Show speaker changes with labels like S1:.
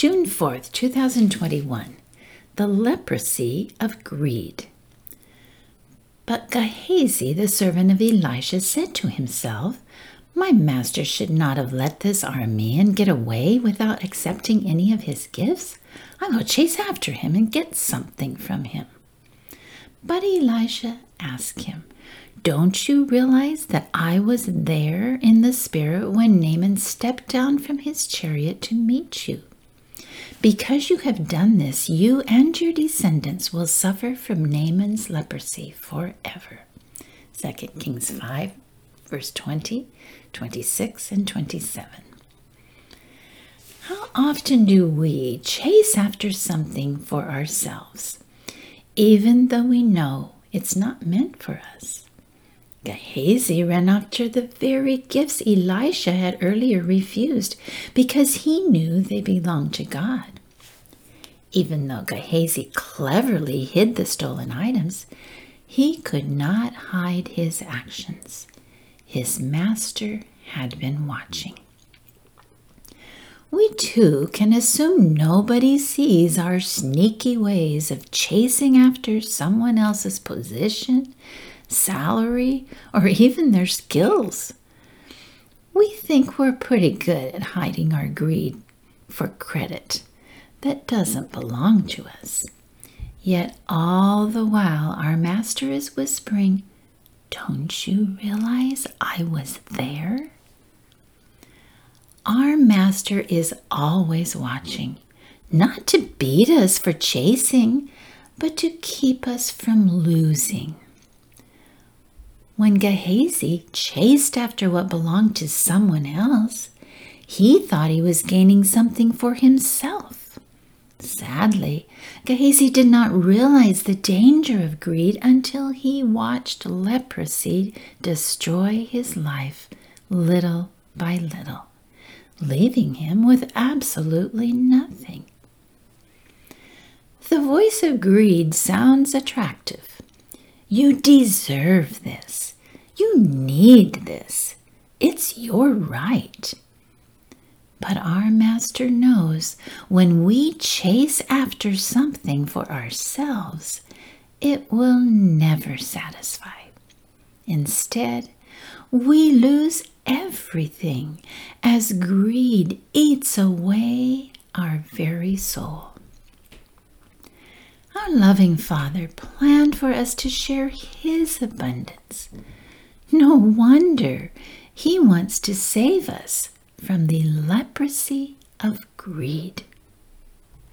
S1: June 4th, 2021. The leprosy of greed. But Gehazi, the servant of Elisha, said to himself, My master should not have let this Aramean get away without accepting any of his gifts. I will chase after him and get something from him. But Elisha asked him, Don't you realize that I was there in the spirit when Naaman stepped down from his chariot to meet you? Because you have done this, you and your descendants will suffer from Naaman's leprosy forever. 2 Kings 5, verse 20, 26, and 27. How often do we chase after something for ourselves, even though we know it's not meant for us? Gehazi ran after the very gifts Elisha had earlier refused because he knew they belonged to God. Even though Gehazi cleverly hid the stolen items, he could not hide his actions. His master had been watching. We too can assume nobody sees our sneaky ways of chasing after someone else's position, salary, or even their skills. We think we're pretty good at hiding our greed for credit that doesn't belong to us. Yet all the while, our Master is whispering, Don't you realize I was there? Our Master is always watching, not to beat us for chasing, but to keep us from losing. When Gehazi chased after what belonged to someone else, he thought he was gaining something for himself. Sadly, Gehazi did not realize the danger of greed until he watched leprosy destroy his life little by little, leaving him with absolutely nothing. The voice of greed sounds attractive. You deserve this. You need this. It's your right. But our Master knows when we chase after something for ourselves, it will never satisfy. Instead, we lose everything as greed eats away our very soul. Our loving Father planned for us to share His abundance no wonder he wants to save us from the leprosy of greed.